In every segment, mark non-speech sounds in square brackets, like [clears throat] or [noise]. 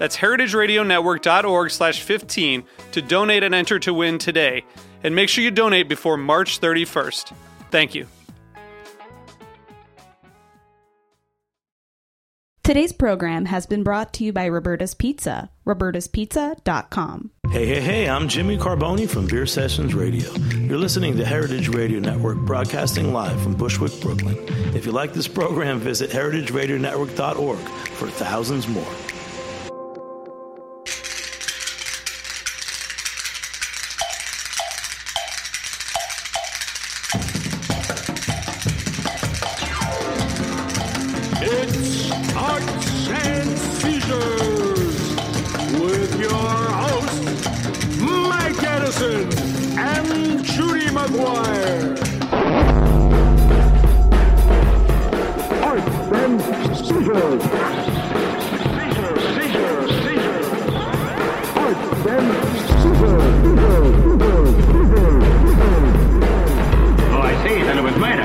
That's heritageradionetwork.org slash 15 to donate and enter to win today. And make sure you donate before March 31st. Thank you. Today's program has been brought to you by Roberta's Pizza, robertaspizza.com. Hey, hey, hey, I'm Jimmy Carbone from Beer Sessions Radio. You're listening to Heritage Radio Network, broadcasting live from Bushwick, Brooklyn. If you like this program, visit heritageradionetwork.org for thousands more. See. Then it was murder.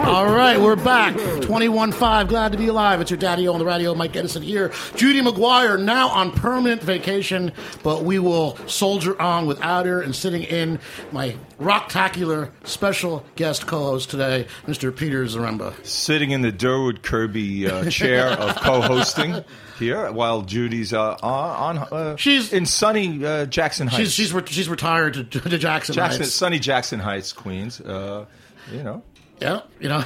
All right, we're back. 21.5, glad to be alive. It's your daddy on the radio, Mike Edison here. Judy McGuire now on permanent vacation, but we will soldier on without her and sitting in my rocktacular special guest co-host today, Mr. Peter Zaremba. sitting in the Durward Kirby uh, chair [laughs] of co-hosting here, while Judy's uh, on, on uh, She's- in sunny uh, Jackson Heights. She's she's re- she's retired to, to Jackson, Jackson, Heights. sunny Jackson Heights, Queens. You know, Yeah, you know,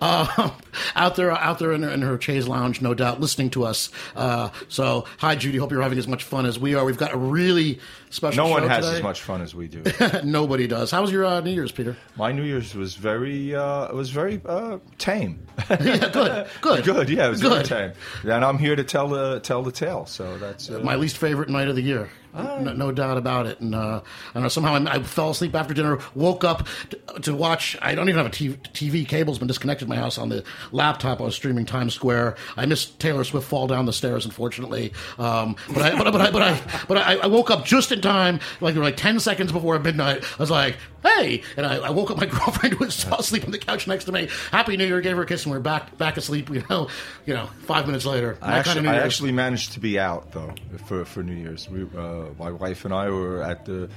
uh, [laughs] out there, out there in her, in her chaise lounge, no doubt, listening to us. Uh, so, hi, Judy. Hope you're having as much fun as we are. We've got a really special. no one has today. as much fun as we do. [laughs] Nobody does. How was your uh, New Year's, Peter? My New Year's was very, uh, it was very uh, tame. [laughs] yeah, good, good, [laughs] Good, yeah, it was good. very tame. And I'm here to tell the tell the tale. So that's uh, My least favorite night of the year. Ah. No, no doubt about it. And uh, I don't know, somehow I, I fell asleep after dinner, woke up to, to watch. I don't even have a TV, TV. Cable's been disconnected my house on the laptop. I was streaming Times Square. I missed Taylor Swift fall down the stairs, unfortunately. Um, but, I, but, I- but, I, but, I, but I, I woke up just in time, like like 10 seconds before midnight. I was like, hey. And I, I woke up my [laughs] girlfriend who was asleep on the couch next to me. Happy New Year, gave her a kiss, and we're back back asleep, you know, you know, five minutes later. I actually, kind of I actually managed to be out though for for New Year's. We, uh, my wife and I were at the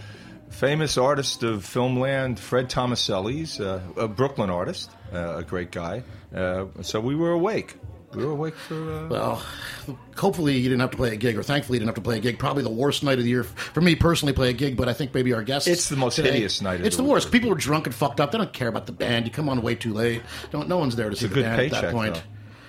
famous artist of filmland, Fred Tomaselli's, uh, a Brooklyn artist, uh, a great guy. Uh, so we were awake. We were awake for. Uh, Well, hopefully you didn't have to play a gig, or thankfully you didn't have to play a gig. Probably the worst night of the year for me personally, play a gig. But I think maybe our guests. It's the most today- hideous night of It's the the worst. People are drunk and fucked up. They don't care about the band. You come on way too late. Don't. No one's there to see a the good band at that point. though.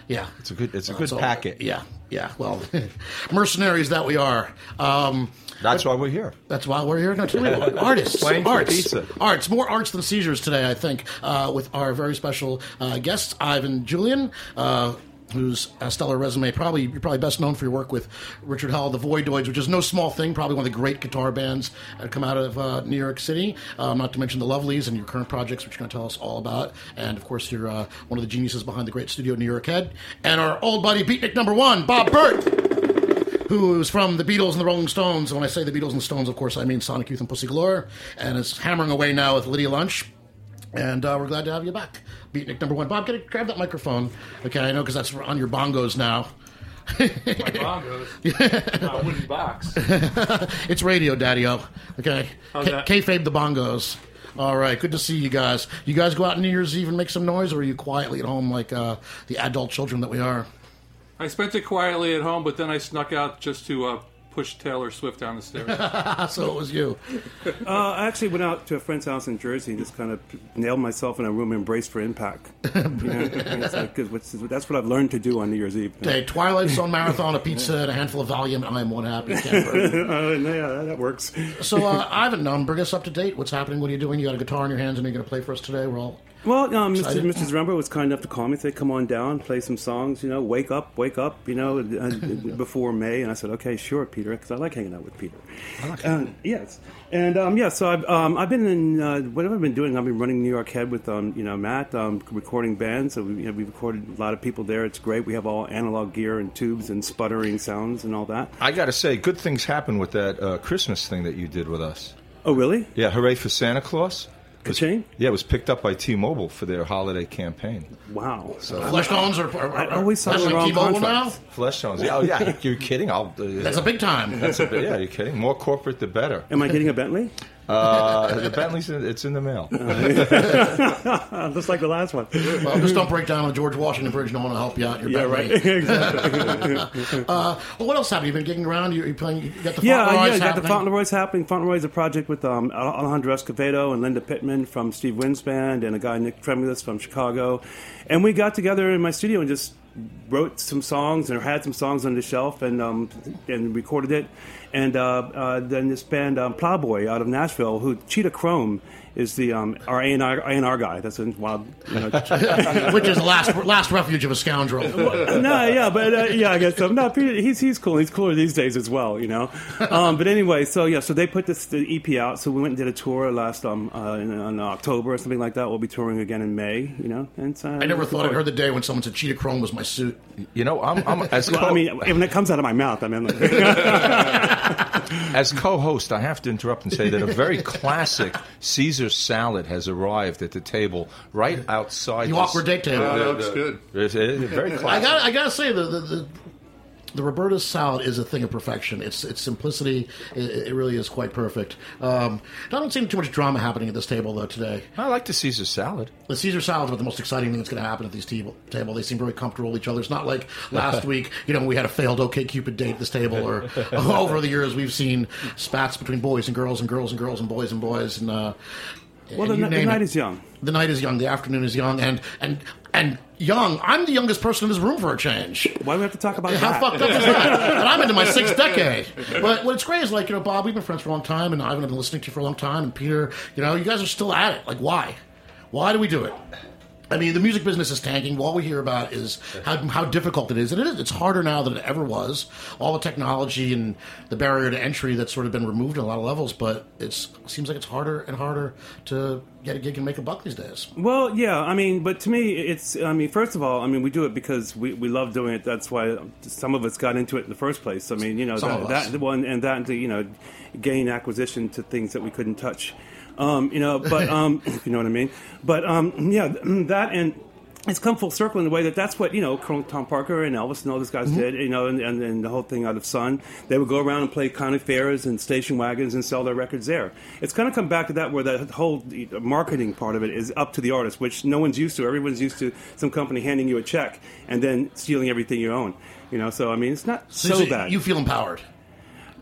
Yeah, it's a good. It's a Uh, good so, packet. Yeah, yeah. Well, [laughs] mercenaries that we are. Um, That's why we're here. that's why we're here. No, tell [laughs] artists, Playing for arts, pizza. arts, more arts than seizures today. I think uh, with our very special uh, guests, Ivan Julian. Uh, Whose uh, stellar resume? Probably you're probably best known for your work with Richard Hell, the Voidoids, which is no small thing. Probably one of the great guitar bands that come out of uh, New York City. Um, not to mention the Lovelies and your current projects, which you're going to tell us all about. And of course, you're uh, one of the geniuses behind the great studio New York Head. And our old buddy Beatnik number one, Bob Bert who is from the Beatles and the Rolling Stones. And when I say the Beatles and the Stones, of course, I mean Sonic Youth and Pussy Galore, and is hammering away now with Lydia Lunch. And uh, we're glad to have you back, Beatnik number one. Bob, get it, grab that microphone, okay? I know because that's on your bongos now. My bongos. [laughs] My wooden box. [laughs] it's radio, Daddy-O. Okay, How's K- kayfabe the bongos. All right, good to see you guys. You guys go out New Year's Eve and make some noise, or are you quietly at home like uh, the adult children that we are? I spent it quietly at home, but then I snuck out just to uh, pushed Taylor Swift down the stairs. [laughs] so it was you. [laughs] Uh, I actually went out to a friend's house in Jersey and just kind of nailed myself in a room and braced for impact. [laughs] You know, and it's like, 'cause what's- that's what I've learned to do on New Year's Eve. Hey, Twilight Zone marathon, a pizza, and a handful of Valium, and I am one happy camper. Uh, yeah, that works. so, uh, Ivan, um, bring us up to date. What's happening? What are you doing? You got a guitar in your hands, and you're going to play for us today. We're all Well, um, Mr. Mr. Zaremba was kind enough to call me, say, "Come on down, play some songs. You know, wake up, wake up. You know, [laughs] before May." And I said, "Okay, sure, Peter, because I like hanging out with Peter." Uh, yes, and um, yeah, so I've um, I've been in uh, what have I been doing? I've been running New York Head with um, you know Matt, um, recording bands. So we you know, we recorded a lot of people there. It's great. We have all analog gear and tubes and sputtering sounds and all that. I got to say, good things happen with that uh, Christmas thing that you did with us. Oh, really? Yeah, hooray for Santa Claus. Ka-ching? Yeah, it was picked up by T-Mobile for their holiday campaign. Wow. So flesh tones are or, I always saw that's the wrong T-Mobile now. Flesh tones. Yeah, oh yeah, you're kidding. I'll. Uh, That's a big time. That's a bit, yeah, you're kidding. More corporate, the better. Am I getting a Bentley? Uh, the Bentley's in, it's in the mail. [laughs] Just like the last one. well, just don't break down the George Washington Bridge. No one will help you out. You're Yeah, right. [laughs] exactly. [laughs] Uh, well, what else happened? You've been gigging around. You, you playing? You got the Yeah, Fauntleroys yeah, got the happening? Fauntleroy's happening. Fauntleroy's a project with um, Alejandro Escovedo and Linda Pitmon from Steve Wynn's band and a guy, Nick Tremulis from Chicago. And we got together in my studio and just wrote some songs and had some songs on the shelf and um, and recorded it. And uh, uh, then this band, um, Plowboy out of Nashville, who Cheetah Chrome is the um, our A&R, A&R guy. That's a wild, you know, [laughs] which is the last last refuge of a scoundrel. [laughs] no, yeah, but uh, yeah, I guess so. No, Peter, he's he's cool. He's cooler these days as well, you know. [laughs] Um, but anyway, so yeah, so they put this the EP out. So we went and did a tour last um uh, in, in October or something like that. We'll be touring again in May, you know. And uh, I never thought I'd heard the day when someone said Cheetah Chrome was my suit. You know, I'm, I'm as Well, co- I mean, when it comes out of my mouth, I mean, like, as co-host, I have to interrupt and say that a very classic Caesar salad has arrived at the table right outside. The this- awkward date table. that looks good. It's, it's very I classic. got I gotta say the the. the the Roberta's salad is a thing of perfection. It's its simplicity. It, it really is quite perfect. Um, I don't see too much drama happening at this table though today. I like the Caesar salad. The Caesar salad is about the most exciting thing that's going to happen at this table. Table, they seem very comfortable with each other. It's not like [laughs] last week, you know, we had a failed OK Cupid date at this table, or [laughs] [laughs] over the years we've seen spats between boys and girls and girls and girls and boys and boys. And uh, well, and the, you the night it. is young. The night is young. The afternoon is young, and and and young. I'm the youngest person in this room for a change. Why do we have to talk about How that? fucked up is that? [laughs] and I'm into my sixth decade. But what's great is like you know, Bob, we've been friends for a long time, and Ivan, I've been listening to you for a long time, and Peter, you know, you guys are still at it. Like, why? Why do we do it? I mean, the music business is tanking. All we hear about is how, how difficult it is, and it is. It's harder now than it ever was. All the technology and the barrier to entry that's sort of been removed on a lot of levels, but it seems like it's harder and harder to get a gig and make a buck these days. Well, yeah, I mean, but to me, it's. I mean, first of all, I mean, we do it because we, we love doing it. That's why some of us got into it in the first place. I mean, you know, that, that one and that you know, gain acquisition to things that we couldn't touch. Um, you know, but um, [laughs] you know what I mean. But um, yeah, [clears throat] that and. It's come full circle in the way that that's what you know Colonel Tom Parker and Elvis and all those guys Mm-hmm. did, you know, and, and, and the whole thing out of Sun. They would go around and play county fairs and station wagons and sell their records there. It's kind of come back to that where that whole marketing part of it is up to the artist, which no one's used to. Everyone's used to some company handing you a check and then stealing everything you own. You know, so I mean, it's not so, you- bad. You feel empowered.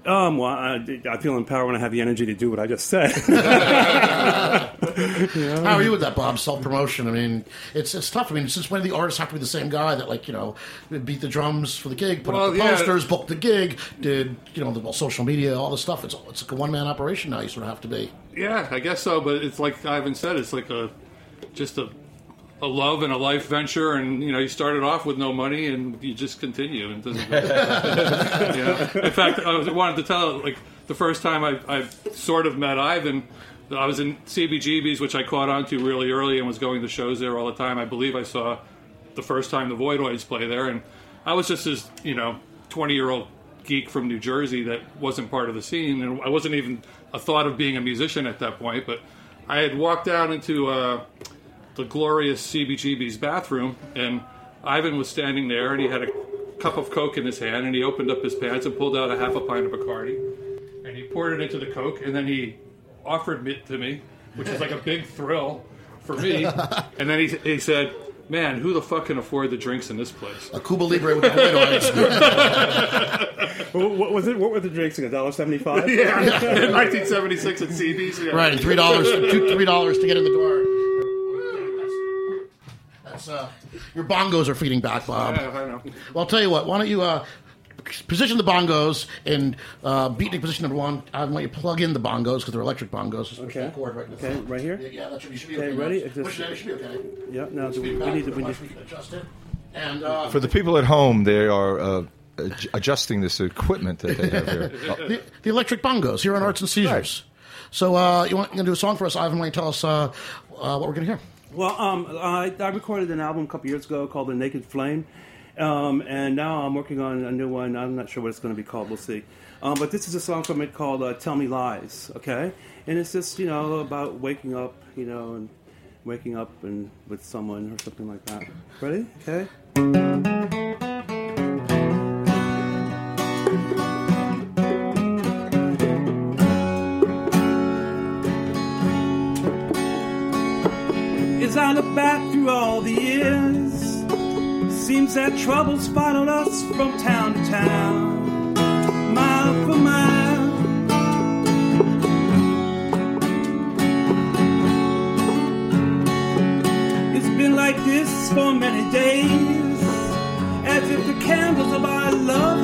Um, well, I, I feel empowered when I have the energy to do what I just said. [laughs] [laughs] How are you with that, Bob? Self promotion. I mean, it's it's tough. I mean, since when do the artists have to be the same guy that like you know beat the drums for the gig, put Well, up the yeah. posters, book the gig, did you know the well, social media, all this stuff? It's it's like a one man operation now. You sort of have to be. Yeah, I guess so. But it's like Ivan said, it's like a just a a love and a life venture, and you know, you started off with no money, and you just continue. And doesn't. [laughs] yeah. In fact, I was, wanted to tell like the first time I, I sort of met Ivan. I was in CBGB's, which I caught on to really early, and was going to shows there all the time. I believe I saw the first time the Voidoids play there, and I was just this, you know, twenty year old geek from New Jersey that wasn't part of the scene, and I wasn't even a thought of being a musician at that point. But I had walked down into uh, the glorious CBGB's bathroom, and Ivan was standing there, and he had a cup of Coke in his hand, and he opened up his pants and pulled out a half a pint of Bacardi, and he poured it into the Coke, and then he offered it to me, which was like a big thrill for me. [laughs] and then he, he said, Man, who the fuck can afford the drinks in this place? A Cuba Libre with the Voidoids. [laughs] What, what was it? What were the drinks? A dollar seventy-five. Yeah, [laughs] in 1976 at CB's. Yeah. right, and three dollars, three dollars to get in the door. That's, uh, your bongos are feeding back, Bob. Yeah, I know. Well, I'll tell you what. Why don't you uh, position the bongos in uh, beatnik position number one? I want you to plug in the bongos because they're electric bongos. Just push Okay. the cord right in the Okay, front. right here? Yeah, yeah, that should, you should be Okay, okay. ready? now. Push it in, it should be okay. Yeah. Now do we, Speed we back need to. to We need, left, we can adjust it. And uh, For the people at home, they are uh, ad- adjusting this equipment that they have here. [laughs] the, the electric bongos here on Arts and Seizures. So uh, you want you gonna do a song for us, Ivan? Why don't you tell us uh, uh, what we're gonna hear? Well, um, I, I recorded an album a couple years ago called The Naked Flame, um, and now I'm working on a new one. I'm not sure what it's going to be called. We'll see. Um, but this is a song from it called uh, "Tell Me Lies." Okay, and it's just you know about waking up, you know, and waking up and with someone or something like that. Ready? Okay. I look back through all the years, seems that troubles followed us from town to town, mile for mile. It's been like this for many days, as if the candles of our love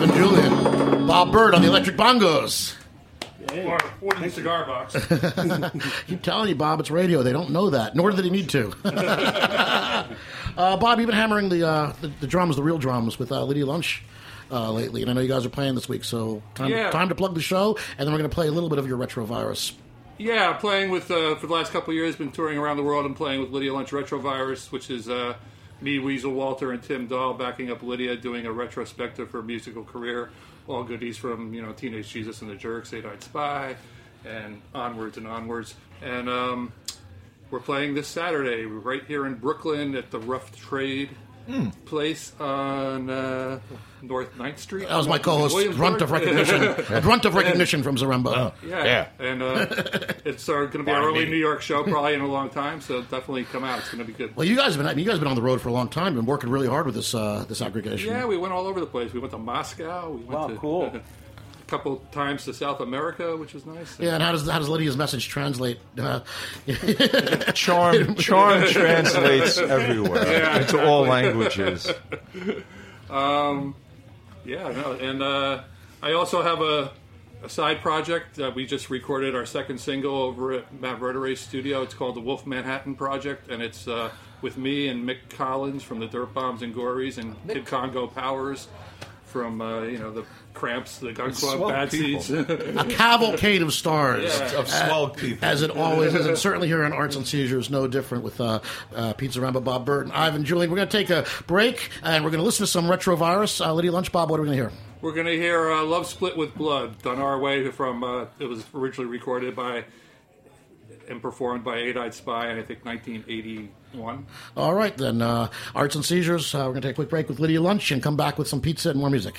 Ivan Julian, Bob Bert on the electric bongos. Or order cigar box. [laughs] Keep telling you, Bob, it's radio. They don't know that, nor do they need to. [laughs] uh, Bob, you've been hammering the, uh, the the drums, the real drums, with uh, Lydia Lunch uh, lately, and I know you guys are playing this week. So time, Yeah. time to plug the show, and then we're going to play a little bit of your retrovirus. Yeah, playing with uh, for the last couple years, been touring around the world and playing with Lydia Lunch Retrovirus, which is uh, me, Weasel Walter, and Tim Dahl backing up Lydia, doing a retrospective for musical career. All goodies from you know Teenage Jesus and the Jerks, Eight Eyed Spy, and onwards and onwards. And um, we're playing this Saturday right here in Brooklyn at the Rough Trade place on uh, North 9th Street. That was my co-host, Williamsburg. grunt of recognition, a [laughs] grunt of recognition from Zaremba. Yeah, Yeah. and uh, it's uh, going to be our Pardon early. New York show, probably in a long time. So definitely come out. It's going to be good. Well, you guys have been you guys have been on the road for a long time, been working really hard with this uh, this aggregation. Yeah, we went all over the place. We went to Moscow. We went Wow, to, cool. [laughs] a couple times to South America, which was nice. Yeah, and how does how does Lydia's message translate? Uh, [laughs] Charm, charm [laughs] translates everywhere Yeah, into all languages. [laughs] Yeah, no, and uh, I also have a, a side project. Uh, we just recorded our second single over at Matt Verta-Ray's studio. It's called the Wolf Manhattan Project, and it's uh, with me and Mick Collins from the Dirt Bombs and Gories and Kid Congo Powers from uh, you know the Cramps, the Gun Club, Bad people. Seeds. a cavalcade of stars. Yeah. Of swell people. As it always is, and certainly here on Arts and Seizures, no different with uh, uh, Pizza Ramba, Bob Burton, Ivan, Julian. We're going to take a break, and we're going to listen to some retro virus. Uh, Lydia Lunch, Bob, what are we going to hear? We're gonna hear uh, "Love Split with Blood" done our way from. Uh, it was originally recorded by and performed by Eight Eyed Spy I think 1981. All right, then. Uh, Arts and Seizures. Uh, we're going to take a quick break with Lydia Lunch and come back with some pizza and more music.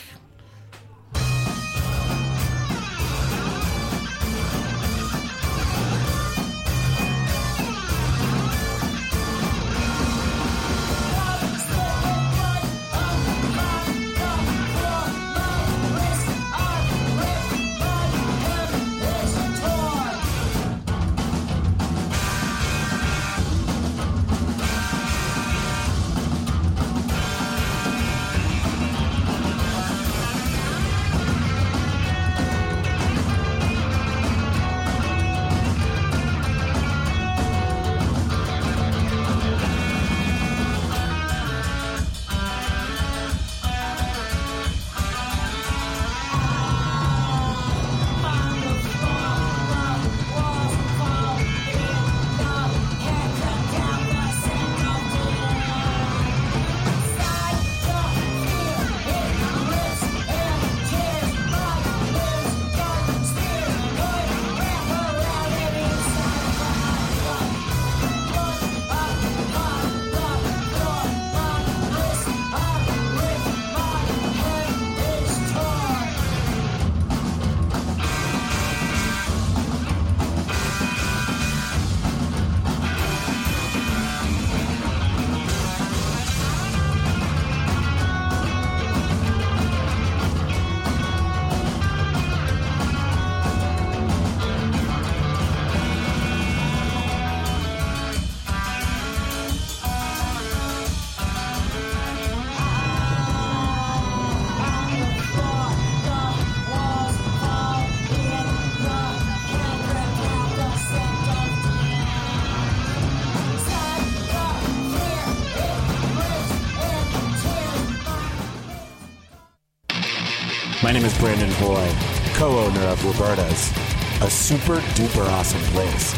Super duper awesome place.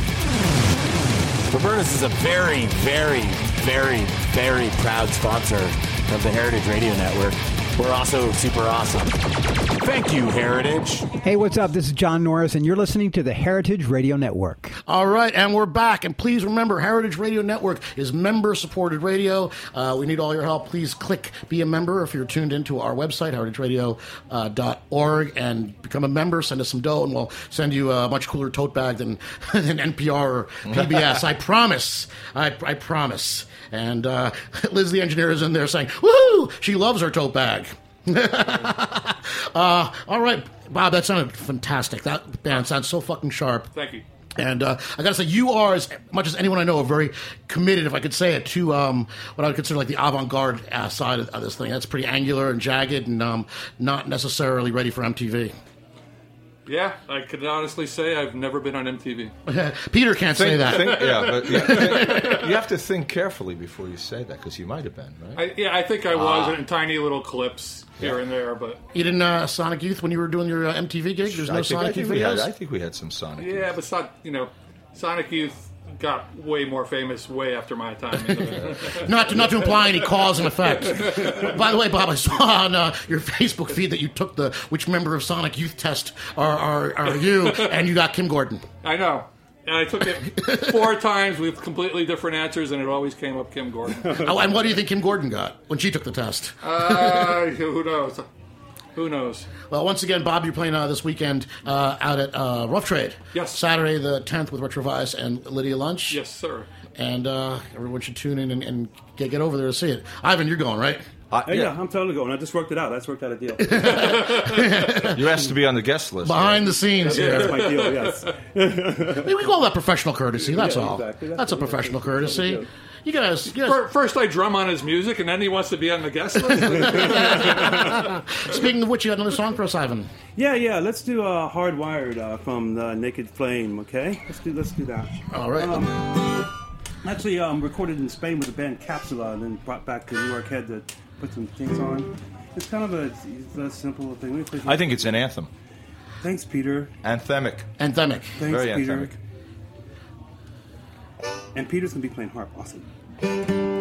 Roberta's is a very, very, very, very proud sponsor of the Heritage Radio Network. We're also super awesome. Thank you, Heritage. Hey, what's up? This is John Norris, and you're listening to the Heritage Radio Network. All right, and we're back. And please remember, Heritage Radio Network is member-supported radio. Uh, we need all your help. Please click "Be a Member" if you're tuned into our website, heritageradio.org, and become a member. Send us some dough, and we'll send you a much cooler tote bag than, [laughs] than NPR or PBS. [laughs] I promise. I, I promise. And uh, [laughs] Liz, the engineer, is in there saying, "Woohoo! She loves her tote bag." [laughs] uh, all right, Bob, that sounded fantastic. That band sounds so fucking sharp. Thank you. And uh, I gotta say, you are as much as anyone I know, very committed, if I could say it, to um, what I would consider like the avant-garde uh, side of, of this thing. That's pretty angular and jagged, and um, not necessarily ready for MTV. Yeah, I could honestly say I've never been on MTV. [laughs] Peter can't say that. think- yeah, but you, [laughs] think- you have to think carefully before you say that because you might have been, right? I, yeah, I think I was in tiny little clips here Yeah. and there, but You didn't uh, Sonic Youth when you were doing your uh, MTV gig. There's no I think, I Sonic think Youth we had, videos. I think we had some Sonic. yeah, but it's not you know, Sonic Youth got way more famous way after my time. In the band. not to not to imply any cause and effect. By the way, Bob, I saw on uh, your Facebook feed that you took the which member of Sonic Youth test are are, are you, and you got Kim Gordon. I know. And I took it four times with completely different answers, and it always came up Kim Gordon. Oh, and what do you think Kim Gordon got when she took the test? Uh, who knows? Who knows? Well, once again, Bob, you're playing uh, this weekend uh, out at uh, Rough Trade. Yes. Saturday the 10th with Retrovirus and Lydia Lunch. Yes, sir. And uh, everyone should tune in and, and get, get over there to see it. Ivan, you're going, right? I- Hey, yeah. I'm totally going. I just worked it out. That's worked out a deal. [laughs] you asked to be on the guest list. Behind the scenes That's my deal. Yes. [laughs] we call that professional courtesy, that's Yeah, all. exactly. That's, That's a professional that's courtesy. You guys, you guys First, I drum on his music, and then he wants to be on the guest list. [laughs] speaking of which, you got another song for us, Ivan. Yeah, yeah. Let's do uh, "Hardwired" uh, from the Naked Flame. Okay, let's do let's do that. All right. Um, actually, um, recorded in Spain with the band Capsula, and then brought back to New York. Had to put some things on. It's kind of a, it's a simple thing. We play- I think it's an anthem. Thanks, Peter. Anthemic. Anthemic. Thanks, Very Peter. anthemic. And Peter's gonna be playing harp. Awesome.